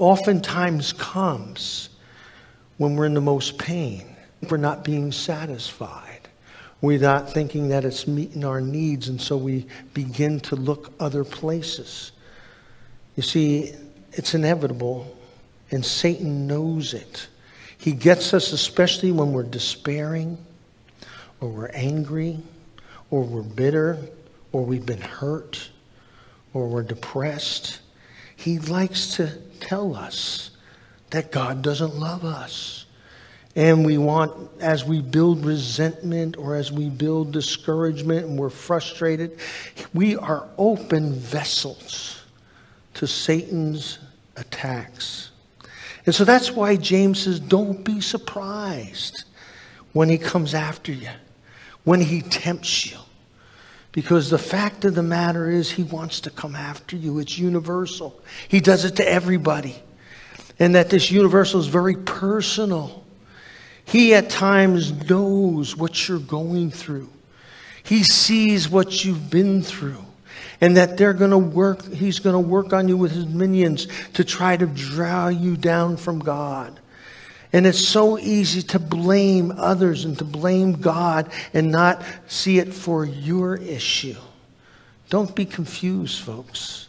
oftentimes comes when we're in the most pain. We're not being satisfied. We're not thinking that it's meeting our needs, and so we begin to look other places. You see, it's inevitable, and Satan knows it. He gets us especially when we're despairing, or we're angry, or we're bitter, or we've been hurt, or we're depressed. He likes to tell us that God doesn't love us. And we want, as we build resentment or as we build discouragement and we're frustrated, we are open vessels to Satan's attacks. And so that's why James says, don't be surprised when he comes after you, when he tempts you. Because the fact of the matter is, he wants to come after you. It's universal. He does it to everybody. And that this universal is very personal. He at times knows what you're going through. He sees what you've been through. And that they're going to work, he's going to work on you with his minions to try to draw you down from God. And it's so easy to blame others and to blame God and not see it for your issue. Don't be confused, folks.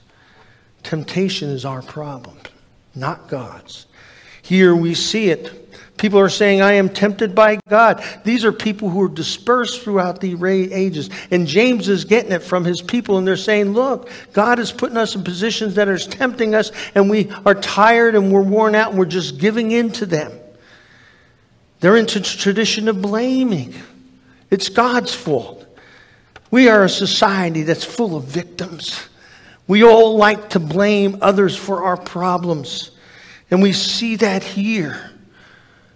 Temptation is our problem, not God's. Here we see it. People are saying, I am tempted by God. These are people who are dispersed throughout the ages. And James is getting it from his people, and they're saying, Look, God is putting us in positions that are tempting us, and we are tired and we're worn out, and we're just giving in to them. They're into the tradition of blaming. It's God's fault. We are a society that's full of victims. We all like to blame others for our problems. And we see that here.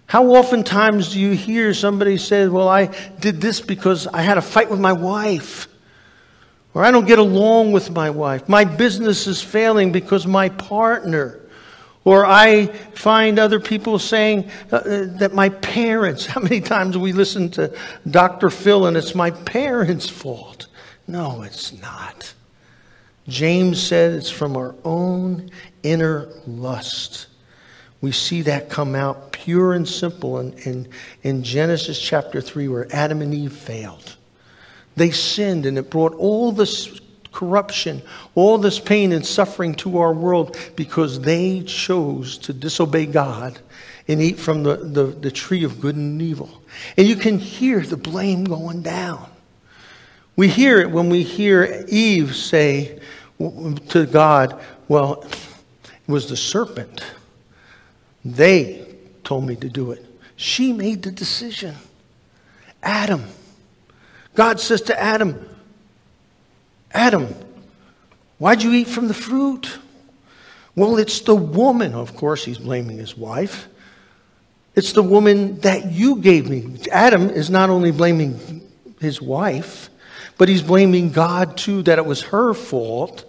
How oftentimes do you hear somebody say, Well, I did this because I had a fight with my wife? Or I don't get along with my wife. My business is failing because my partner. Or I find other people saying uh, uh that my parents, how many times we listen to Dr. Phil and it's my parents' fault? No, it's not. James said it's from our own inner lust. We see that come out pure and simple in, in, in Genesis chapter 3, where Adam and Eve failed. They sinned, and it brought all this corruption, all this pain and suffering to our world because they chose to disobey God and eat from the, the, the tree of good and evil. And you can hear the blame going down. We hear it when we hear Eve say to God, Well, it was the serpent. They told me to do it. She made the decision. Adam. God says to Adam, Adam, why'd you eat from the fruit? Well, it's the woman. Of course, he's blaming his wife. It's the woman that you gave me. Adam is not only blaming his wife, but he's blaming God too that it was her fault,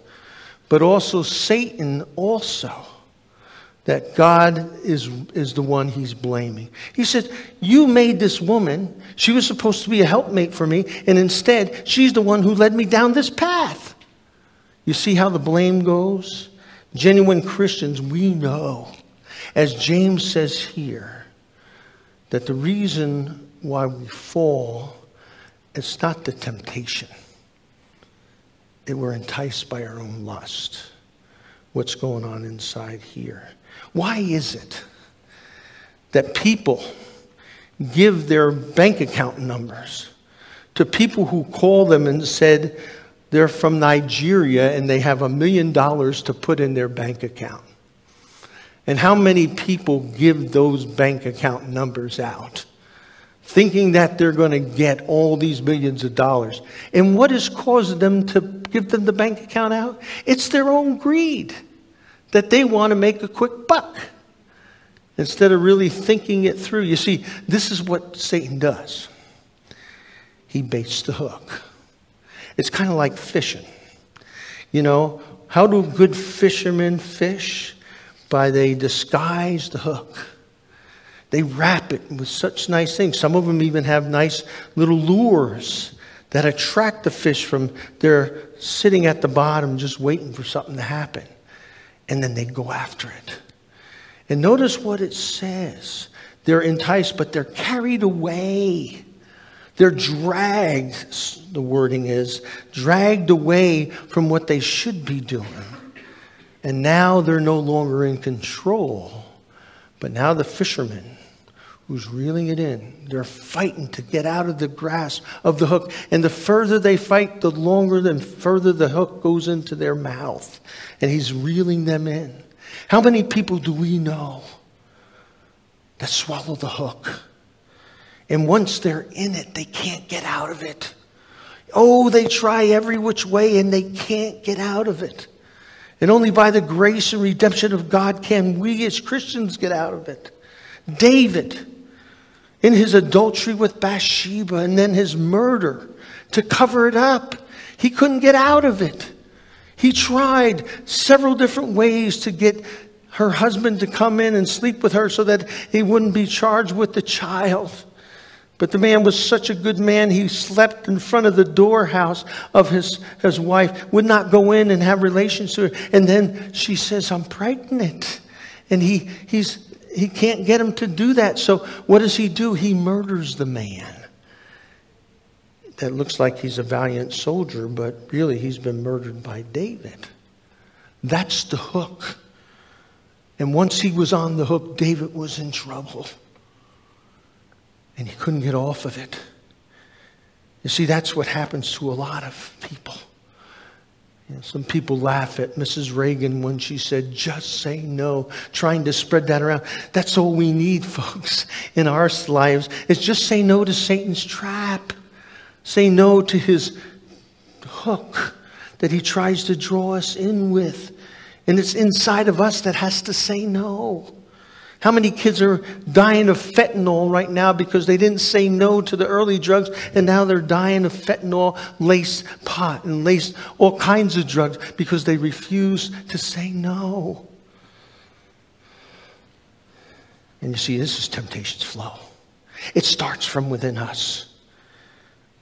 but also Satan also that God is, is the one he's blaming. He said, You made this woman. She was supposed to be a helpmate for me, and instead, she's the one who led me down this path. You see how the blame goes? Genuine Christians, we know, as James says here, that the reason why we fall is not the temptation. It we're enticed by our own lust. What's going on inside here? Why is it that people give their bank account numbers to people who call them and said they're from Nigeria and they have a million dollars to put in their bank account? And how many people give those bank account numbers out? Thinking that they're going to get all these millions of dollars. And what has caused them to give them the bank account out? It's their own greed that they want to make a quick buck instead of really thinking it through. You see, this is what Satan does he baits the hook. It's kind of like fishing. You know, how do good fishermen fish? By they disguise the hook. They wrap it with such nice things. Some of them even have nice little lures that attract the fish from their sitting at the bottom just waiting for something to happen and then they go after it. And notice what it says. They're enticed, but they're carried away. They're dragged, the wording is, dragged away from what they should be doing. And now they're no longer in control. But now the fishermen who's reeling it in. They're fighting to get out of the grasp of the hook. And the further they fight, the longer and further the hook goes into their mouth. And he's reeling them in. How many people do we know that swallow the hook? And once they're in it, they can't get out of it. Oh, they try every which way and they can't get out of it. And only by the grace and redemption of God can we as Christians get out of it. David, in his adultery with Bathsheba and then his murder to cover it up. He couldn't get out of it. He tried several different ways to get her husband to come in and sleep with her so that he wouldn't be charged with the child. But the man was such a good man, he slept in front of the doorhouse of his, his wife, would not go in and have relations to her. And then she says, I'm pregnant. And he, he's, he can't get him to do that. So what does he do? He murders the man. That looks like he's a valiant soldier, but really he's been murdered by David. That's the hook. And once he was on the hook, David was in trouble. And he couldn't get off of it. You see, that's what happens to a lot of people. You know, some people laugh at Mrs. Reagan when she said, just say no, trying to spread that around. That's all we need, folks, in our lives, is just say no to Satan's trap. Say no to his hook that he tries to draw us in with. And it's inside of us that has to say no. How many kids are dying of fentanyl right now because they didn't say no to the early drugs and now they're dying of fentanyl laced pot and laced all kinds of drugs because they refuse to say no? And you see, this is temptation's flow. It starts from within us.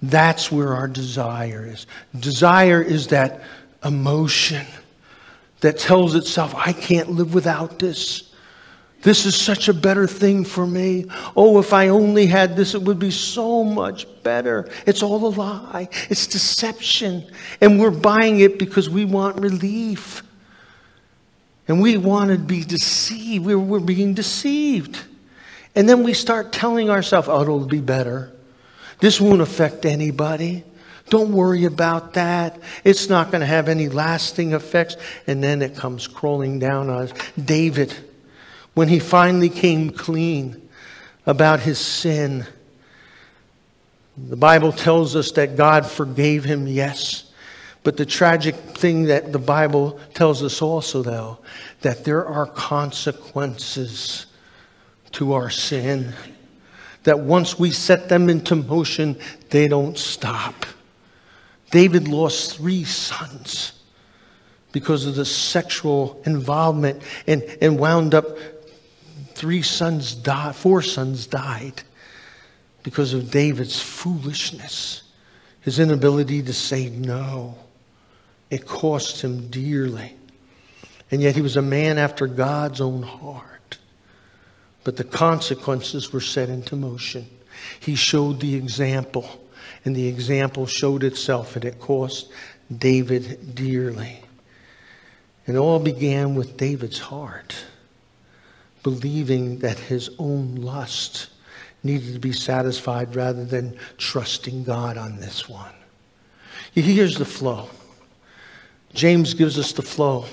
That's where our desire is. Desire is that emotion that tells itself, I can't live without this. This is such a better thing for me. Oh, if I only had this, it would be so much better. It's all a lie, it's deception. And we're buying it because we want relief. And we want to be deceived. We're, we're being deceived. And then we start telling ourselves, oh, it'll be better. This won't affect anybody. Don't worry about that. It's not going to have any lasting effects. And then it comes crawling down on us. David when he finally came clean about his sin. The Bible tells us that God forgave him, yes. But the tragic thing that the Bible tells us also, though, that there are consequences to our sin. That once we set them into motion, they don't stop. David lost three sons because of the sexual involvement and, and wound up three sons died, four sons died because of David's foolishness, his inability to say no. It cost him dearly. And yet he was a man after God's own heart. But the consequences were set into motion. He showed the example, and the example showed itself, and it cost David dearly. And all began with David's heart believing that his own lust needed to be satisfied rather than trusting God on this one. Here's the flow. James gives us the flow.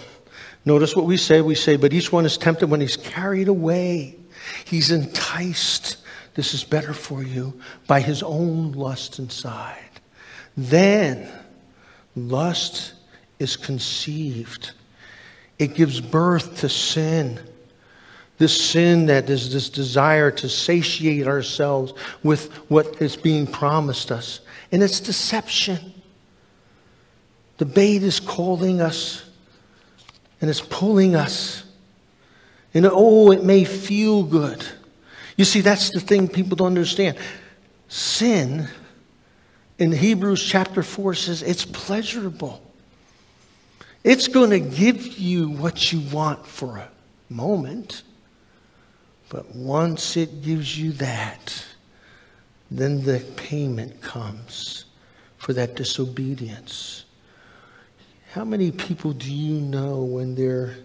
Notice what we say. We say, but each one is tempted when he's carried away. He's enticed. This is better for you by his own lust inside. Then lust is conceived. It gives birth to sin. This sin that is this desire to satiate ourselves with what is being promised us. And it's deception. The bait is calling us and it's pulling us. And oh, it may feel good. You see, that's the thing people don't understand. Sin in Hebrews chapter 4 says it's pleasurable. It's going to give you what you want for a moment. But once it gives you that, then the payment comes for that disobedience. How many people do you know when they're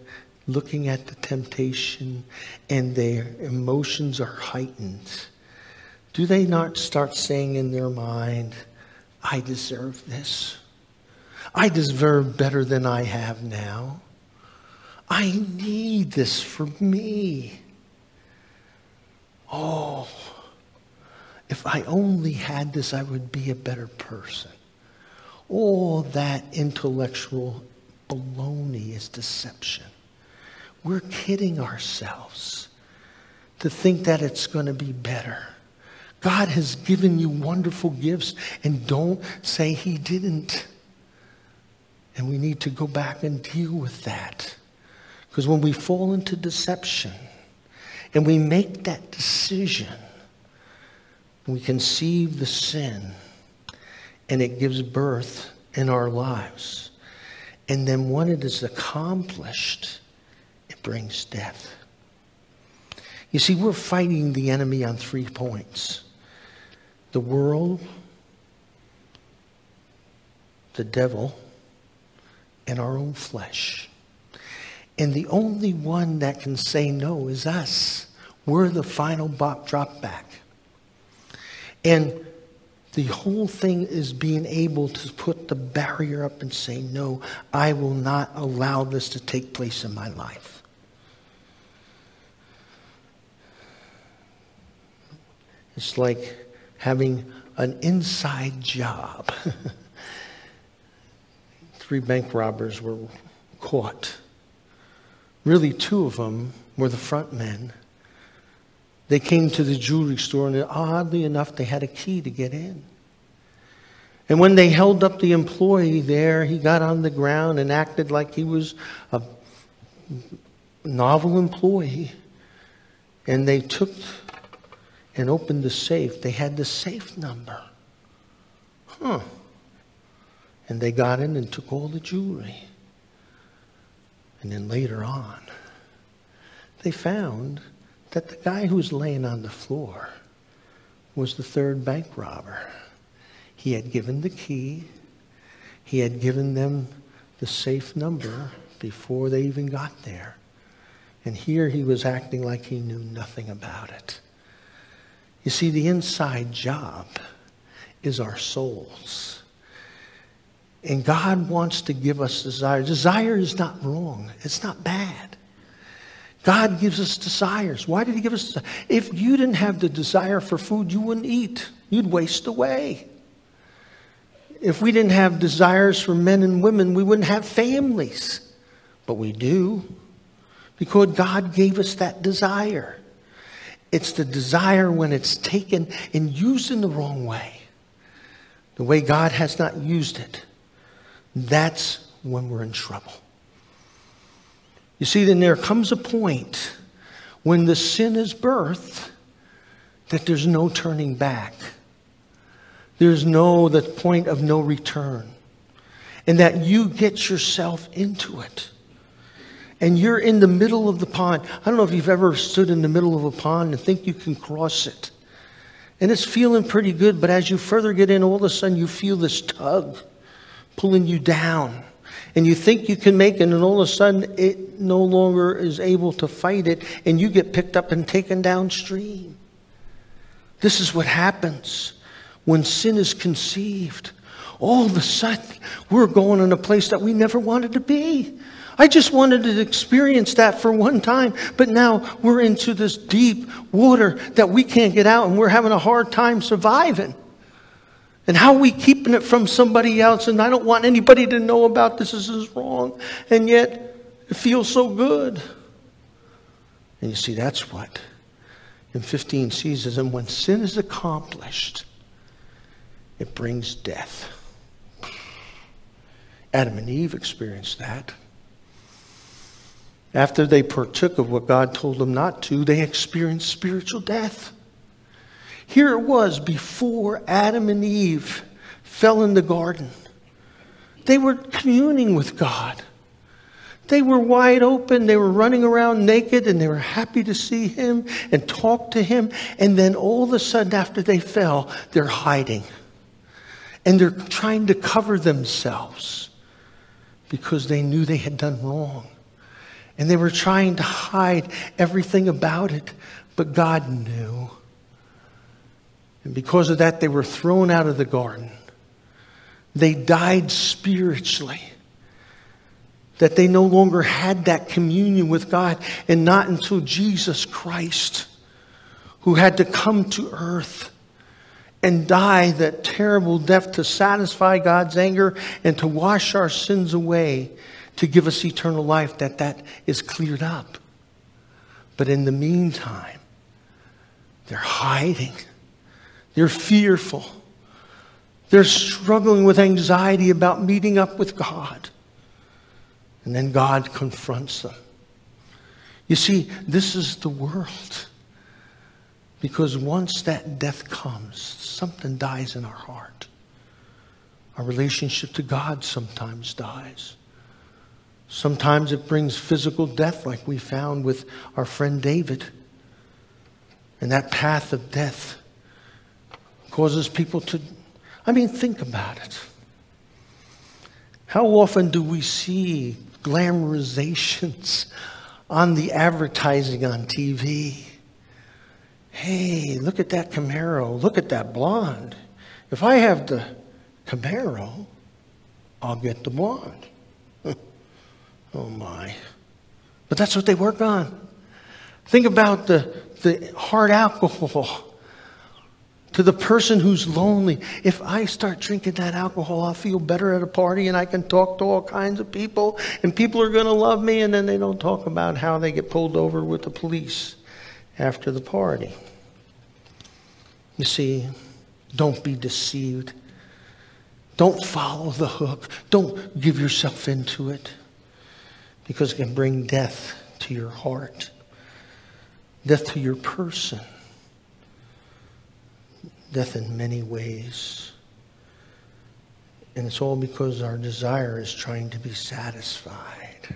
looking at the temptation and their emotions are heightened? Do they not start saying in their mind, I deserve this? I deserve better than I have now. I need this for me. If I only had this, I would be a better person. All that intellectual baloney is deception. We're kidding ourselves to think that it's going to be better. God has given you wonderful gifts, and don't say He didn't. And we need to go back and deal with that. Because when we fall into deception and we make that decision, we conceive the sin and it gives birth in our lives. And then when it is accomplished, it brings death. You see, we're fighting the enemy on three points the world, the devil, and our own flesh. And the only one that can say no is us. We're the final bop drop back. And the whole thing is being able to put the barrier up and say, no, I will not allow this to take place in my life. It's like having an inside job. Three bank robbers were caught. Really, two of them were the front men. They came to the jewelry store, and oddly enough, they had a key to get in. And when they held up the employee there, he got on the ground and acted like he was a novel employee. And they took and opened the safe. They had the safe number. Huh. And they got in and took all the jewelry. And then later on, they found that the guy who was laying on the floor was the third bank robber. He had given the key, he had given them the safe number before they even got there. And here he was acting like he knew nothing about it. You see, the inside job is our souls. And God wants to give us desire. Desire is not wrong, it's not bad. God gives us desires. Why did He give us? If you didn't have the desire for food, you wouldn't eat, you'd waste away. If we didn't have desires for men and women, we wouldn't have families. But we do because God gave us that desire. It's the desire when it's taken and used in the wrong way, the way God has not used it. That's when we're in trouble. You see, then there comes a point when the sin is birthed that there's no turning back. There's no the point of no return. And that you get yourself into it. And you're in the middle of the pond. I don't know if you've ever stood in the middle of a pond and think you can cross it. And it's feeling pretty good, but as you further get in, all of a sudden you feel this tug pulling you down. And you think you can make it, and all of a sudden it no longer is able to fight it, and you get picked up and taken downstream. This is what happens when sin is conceived. All of a sudden, we're going in a place that we never wanted to be. I just wanted to experience that for one time, but now we're into this deep water that we can't get out, and we're having a hard time surviving. And how are we keeping it from somebody else? And I don't want anybody to know about this. This is wrong. And yet, it feels so good. And you see, that's what in 15 seasons. And when sin is accomplished, it brings death. Adam and Eve experienced that. After they partook of what God told them not to, they experienced spiritual death. Here it was before Adam and Eve fell in the garden. They were communing with God. They were wide open. They were running around naked and they were happy to see him and talk to him. And then all of a sudden, after they fell, they're hiding. And they're trying to cover themselves because they knew they had done wrong. And they were trying to hide everything about it. But God knew. And because of that, they were thrown out of the garden. They died spiritually that they no longer had that communion with God, and not until Jesus Christ, who had to come to earth and die that terrible death to satisfy God's anger and to wash our sins away, to give us eternal life, that that is cleared up. But in the meantime, they're hiding. They're fearful. They're struggling with anxiety about meeting up with God. And then God confronts them. You see, this is the world. Because once that death comes, something dies in our heart. Our relationship to God sometimes dies. Sometimes it brings physical death, like we found with our friend David. And that path of death causes people to, I mean, think about it. How often do we see glamorizations on the advertising on TV. Hey, look at that Camaro. Look at that blonde. If I have the Camaro, I'll get the blonde. oh my. But that's what they work on. Think about the, the hard alcohol to the person who's lonely. If I start drinking that alcohol, I'll feel better at a party and I can talk to all kinds of people and people are going to love me and then they don't talk about how they get pulled over with the police after the party. You see, don't be deceived. Don't follow the hook. Don't give yourself into it because it can bring death to your heart, death to your person death in many ways. And it's all because our desire is trying to be satisfied.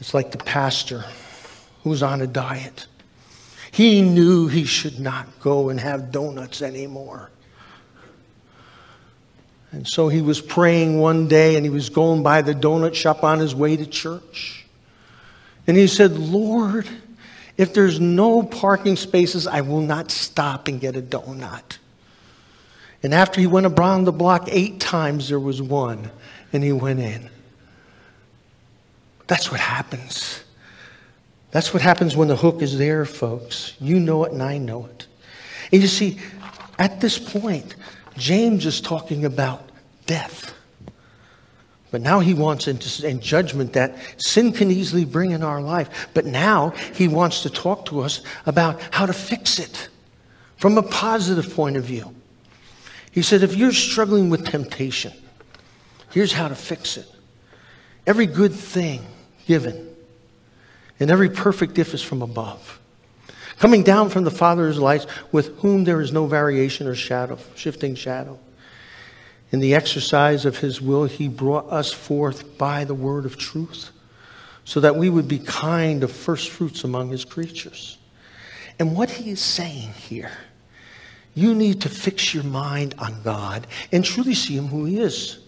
It's like the pastor who's on a diet. He knew he should not go and have donuts anymore. And so he was praying one day and he was going by the donut shop on his way to church. And he said, Lord, if there's no parking spaces, I will not stop and get a donut. And after he went around the block eight times, there was one, and he went in. That's what happens. That's what happens when the hook is there, folks. You know it, and I know it. And you see, at this point, James is talking about death. But now he wants into in judgment that sin can easily bring in our life. But now he wants to talk to us about how to fix it from a positive point of view. He said, if you're struggling with temptation, here's how to fix it. Every good thing given and every perfect gift is from above. Coming down from the Father's lights, with whom there is no variation or shadow, shifting shadow. In the exercise of his will, he brought us forth by the word of truth, so that we would be kind of first fruits among his creatures. And what he is saying here, you need to fix your mind on God and truly see him who he is.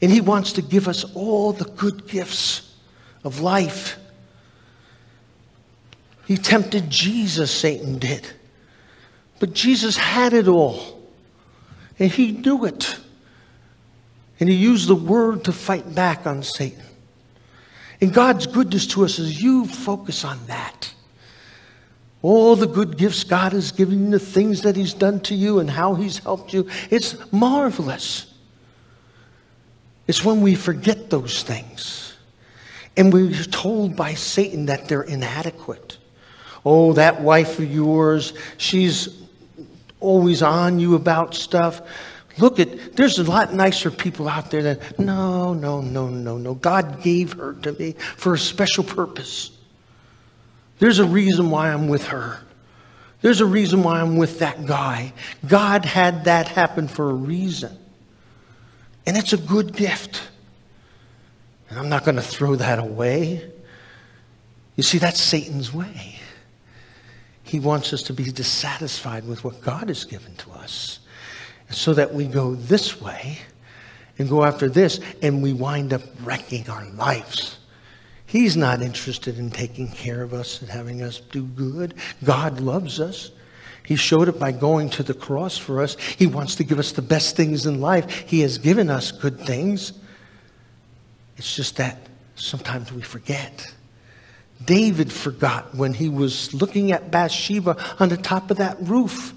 And he wants to give us all the good gifts of life. He tempted Jesus, Satan did. But Jesus had it all. And he knew it. And he used the word to fight back on Satan. And God's goodness to us is you focus on that. All the good gifts God has given you, the things that He's done to you, and how He's helped you. It's marvelous. It's when we forget those things and we're told by Satan that they're inadequate. Oh, that wife of yours, she's always on you about stuff. Look at, there's a lot nicer people out there that, no, no, no, no, no. God gave her to me for a special purpose. There's a reason why I'm with her. There's a reason why I'm with that guy. God had that happen for a reason. And it's a good gift. And I'm not going to throw that away. You see, that's Satan's way. He wants us to be dissatisfied with what God has given to us so that we go this way and go after this and we wind up wrecking our lives. He's not interested in taking care of us and having us do good. God loves us. He showed it by going to the cross for us. He wants to give us the best things in life. He has given us good things. It's just that sometimes we forget. David forgot when he was looking at Bathsheba on the top of that roof.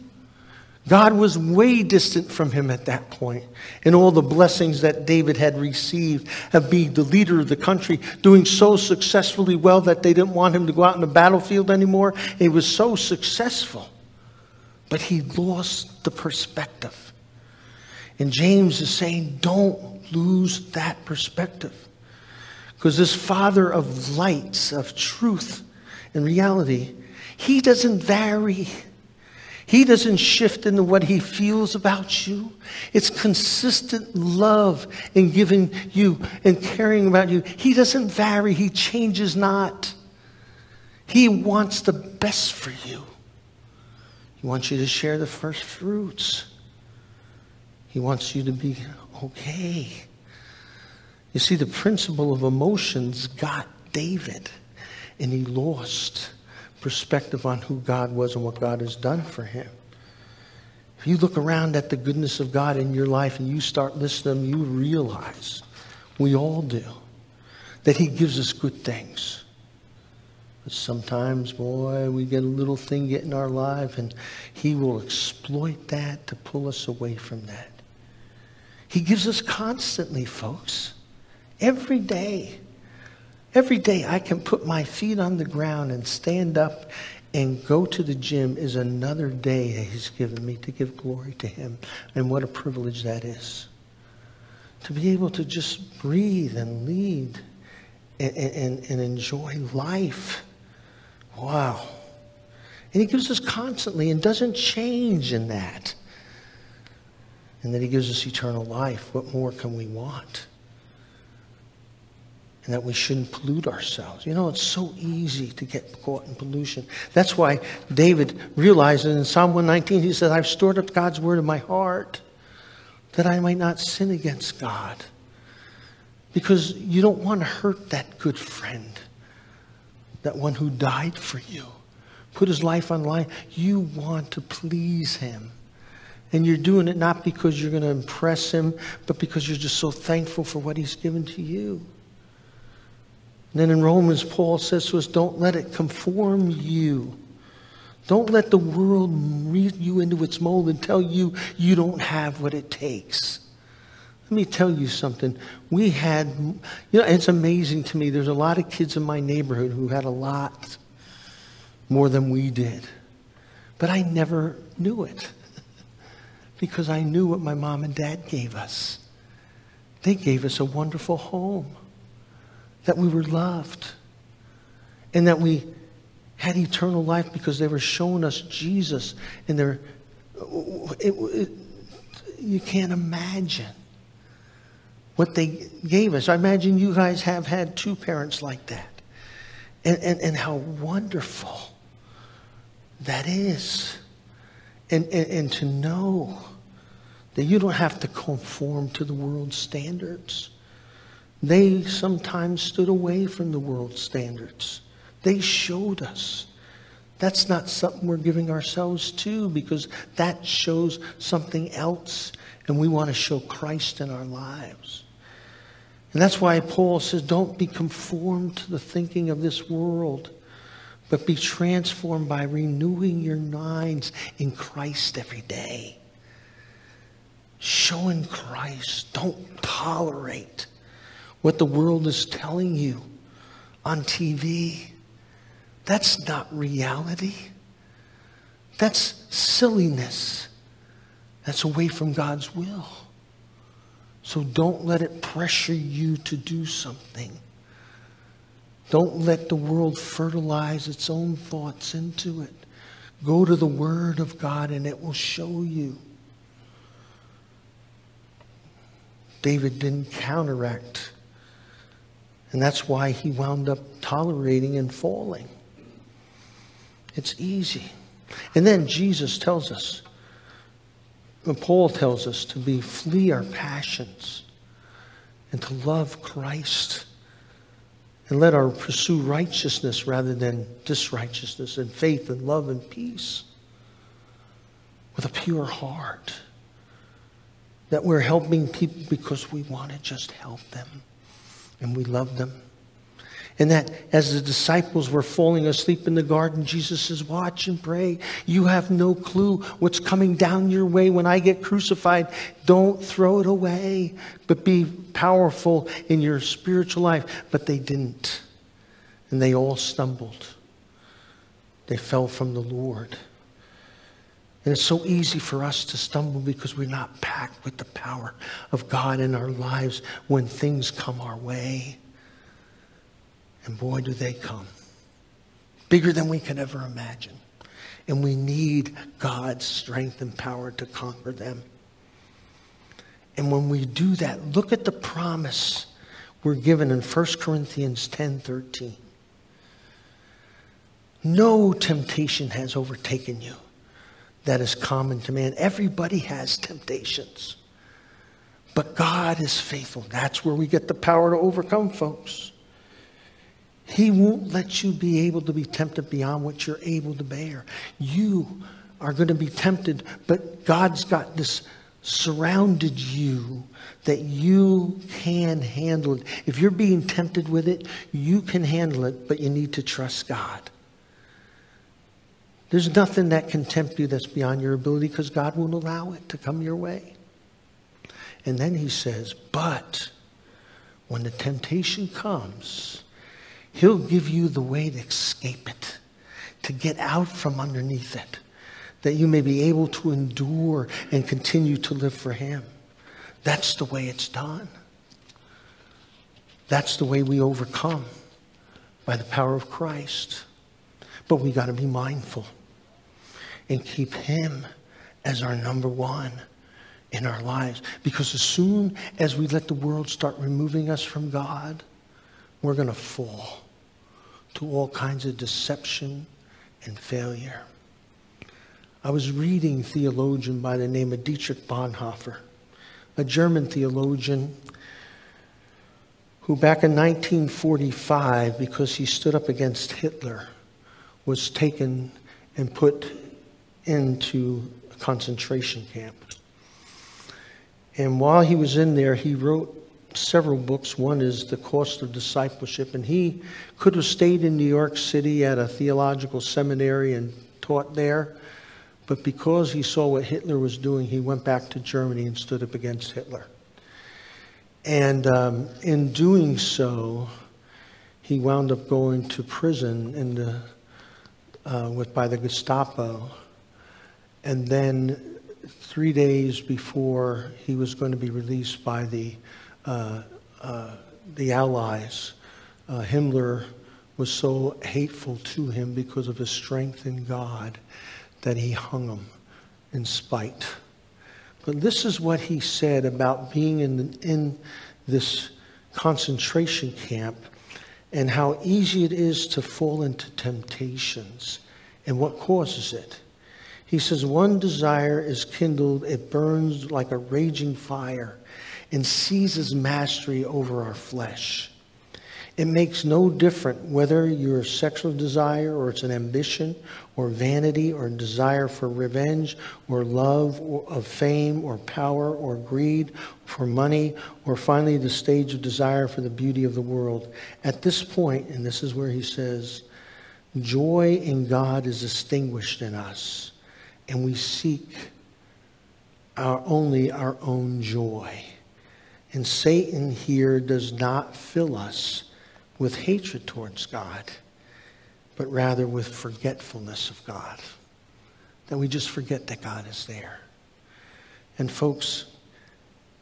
God was way distant from him at that point. And all the blessings that David had received of being the leader of the country, doing so successfully well that they didn't want him to go out in the battlefield anymore. He was so successful. But he lost the perspective. And James is saying, don't lose that perspective. Because this Father of lights, of truth and reality, he doesn't vary. He doesn't shift into what he feels about you. It's consistent love in giving you and caring about you. He doesn't vary. He changes not. He wants the best for you. He wants you to share the first fruits. He wants you to be okay. You see, the principle of emotions got David, and he lost perspective on who God was and what God has done for him. If you look around at the goodness of God in your life and you start listening, you realize, we all do, that He gives us good things. But sometimes, boy, we get a little thing get in our life and He will exploit that to pull us away from that. He gives us constantly, folks. Every day. Every day I can put my feet on the ground and stand up and go to the gym is another day that He's given me to give glory to Him. And what a privilege that is. To be able to just breathe and lead and, and, and enjoy life. Wow. And He gives us constantly and doesn't change in that. And that He gives us eternal life. What more can we want? And that we shouldn't pollute ourselves. You know, it's so easy to get caught in pollution. That's why David realized in Psalm 119, he said, I've stored up God's word in my heart that I might not sin against God. Because you don't want to hurt that good friend, that one who died for you, put his life on line. You want to please him. And you're doing it not because you're going to impress him, but because you're just so thankful for what he's given to you. And then in Romans, Paul says to us, don't let it conform you. Don't let the world read you into its mold and tell you you don't have what it takes. Let me tell you something. We had, you know, it's amazing to me. There's a lot of kids in my neighborhood who had a lot more than we did. But I never knew it because I knew what my mom and dad gave us. They gave us a wonderful home that we were loved and that we had eternal life because they were showing us Jesus and they're, it, it, you can't imagine what they gave us. I imagine you guys have had two parents like that and, and, and how wonderful that is. And, and, and to know that you don't have to conform to the world's standards they sometimes stood away from the world's standards. They showed us. That's not something we're giving ourselves to because that shows something else, and we want to show Christ in our lives. And that's why Paul says, don't be conformed to the thinking of this world, but be transformed by renewing your minds in Christ every day. Showing Christ. Don't tolerate what the world is telling you on TV. That's not reality. That's silliness. That's away from God's will. So don't let it pressure you to do something. Don't let the world fertilize its own thoughts into it. Go to the Word of God and it will show you. David didn't counteract And that's why he wound up tolerating and falling. It's easy. And then Jesus tells us, Paul tells us to be flee our passions and to love Christ and let our pursue righteousness rather than disrighteousness and faith and love and peace with a pure heart that we're helping people because we want to just help them and we love them and that as the disciples were falling asleep in the garden, Jesus says, Watch and pray. You have no clue what's coming down your way when I get crucified. Don't throw it away, but be powerful in your spiritual life. But they didn't. And they all stumbled. They fell from the Lord. And it's so easy for us to stumble because we're not packed with the power of God in our lives when things come our way. And boy, do they come. Bigger than we could ever imagine. And we need God's strength and power to conquer them. And when we do that, look at the promise we're given in 1 Corinthians 10 13. No temptation has overtaken you that is common to man. Everybody has temptations. But God is faithful. That's where we get the power to overcome, folks. He won't let you be able to be tempted beyond what you're able to bear. You are going to be tempted, but God's got this surrounded you that you can handle it. If you're being tempted with it, you can handle it, but you need to trust God. There's nothing that can tempt you that's beyond your ability because God won't allow it to come your way. And then he says, but when the temptation comes, He'll give you the way to escape it, to get out from underneath it, that you may be able to endure and continue to live for Him. That's the way it's done. That's the way we overcome by the power of Christ. But we got to be mindful and keep Him as our number one in our lives. Because as soon as we let the world start removing us from God, we're going to fall to all kinds of deception and failure. I was reading theologian by the name of Dietrich Bonhoeffer, a German theologian who back in 1945, because he stood up against Hitler, was taken and put into a concentration camp. And while he was in there, he wrote several books. One is The Cost of Discipleship, and he could have stayed in New York City at a theological seminary and taught there, but because he saw what Hitler was doing, he went back to Germany and stood up against Hitler. And um, in doing so, he wound up going to prison in the, uh, with, by the Gestapo. And then three days before he was going to be released by the uh, uh, the Allies. Uh, Himmler was so hateful to him because of his strength in God that he hung him in spite. But this is what he said about being in, in this concentration camp and how easy it is to fall into temptations and what causes it. He says, One desire is kindled, it burns like a raging fire and seizes mastery over our flesh. It makes no difference whether your sexual desire or it's an ambition or vanity or desire for revenge or love of fame or power or greed for money or finally the stage of desire for the beauty of the world. At this point, and this is where he says, joy in God is extinguished in us and we seek our, only our own joy. And Satan here does not fill us with hatred towards God, but rather with forgetfulness of God. That we just forget that God is there. And folks,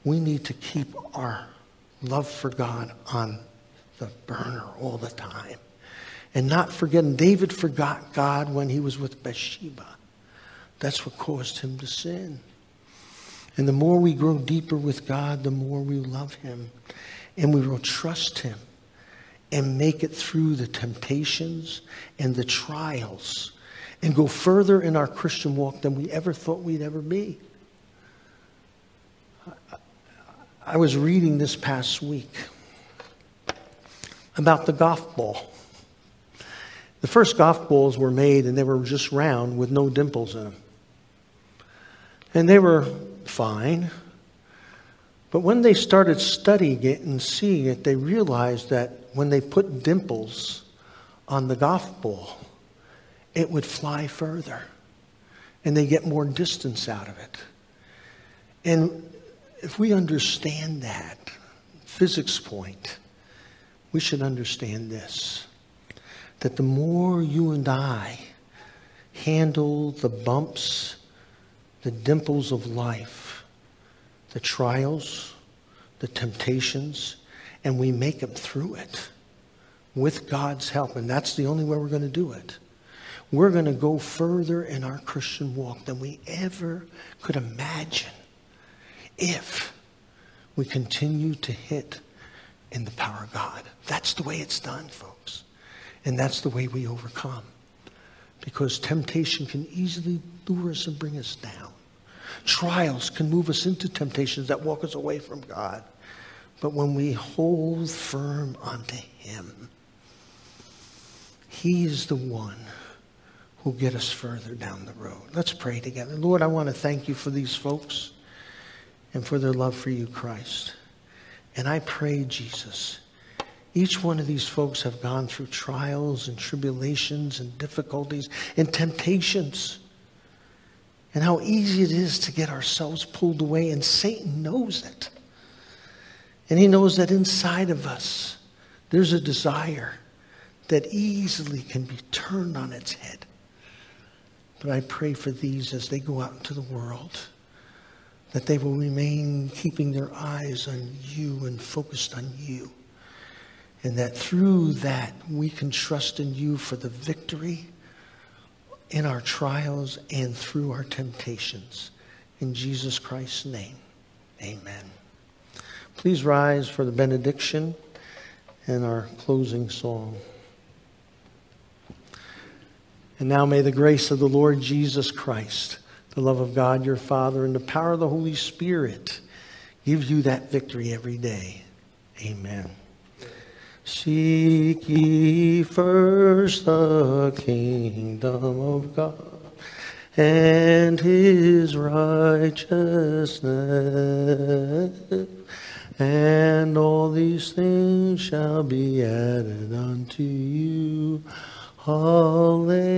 we need to keep our love for God on the burner all the time. And not forgetting, David forgot God when he was with Bathsheba. That's what caused him to sin. And the more we grow deeper with God, the more we love Him and we will trust Him and make it through the temptations and the trials and go further in our Christian walk than we ever thought we'd ever be. I was reading this past week about the golf ball. The first golf balls were made and they were just round with no dimples in them. And they were fine. But when they started studying it and seeing it, they realized that when they put dimples on the golf ball, it would fly further and they get more distance out of it. And if we understand that physics point, we should understand this that the more you and I handle the bumps, the dimples of life, the trials, the temptations, and we make them through it with God's help. And that's the only way we're going to do it. We're going to go further in our Christian walk than we ever could imagine if we continue to hit in the power of God. That's the way it's done, folks. And that's the way we overcome. Because temptation can easily lure us and bring us down. Trials can move us into temptations that walk us away from God. But when we hold firm unto Him, He is the one who'll get us further down the road. Let's pray together. Lord, I want to thank you for these folks and for their love for you, Christ. And I pray, Jesus, each one of these folks have gone through trials and tribulations and difficulties and temptations. And how easy it is to get ourselves pulled away, and Satan knows it. And he knows that inside of us, there's a desire that easily can be turned on its head. But I pray for these as they go out into the world that they will remain keeping their eyes on you and focused on you. And that through that we can trust in you for the victory in our trials and through our temptations. In Jesus Christ's name, amen. Please rise for the benediction and our closing song. And now may the grace of the Lord Jesus Christ, the love of God your Father, and the power of the Holy Spirit give you that victory every day. Amen. Seek ye first the kingdom of God and his righteousness, and all these things shall be added unto you. Hallelujah.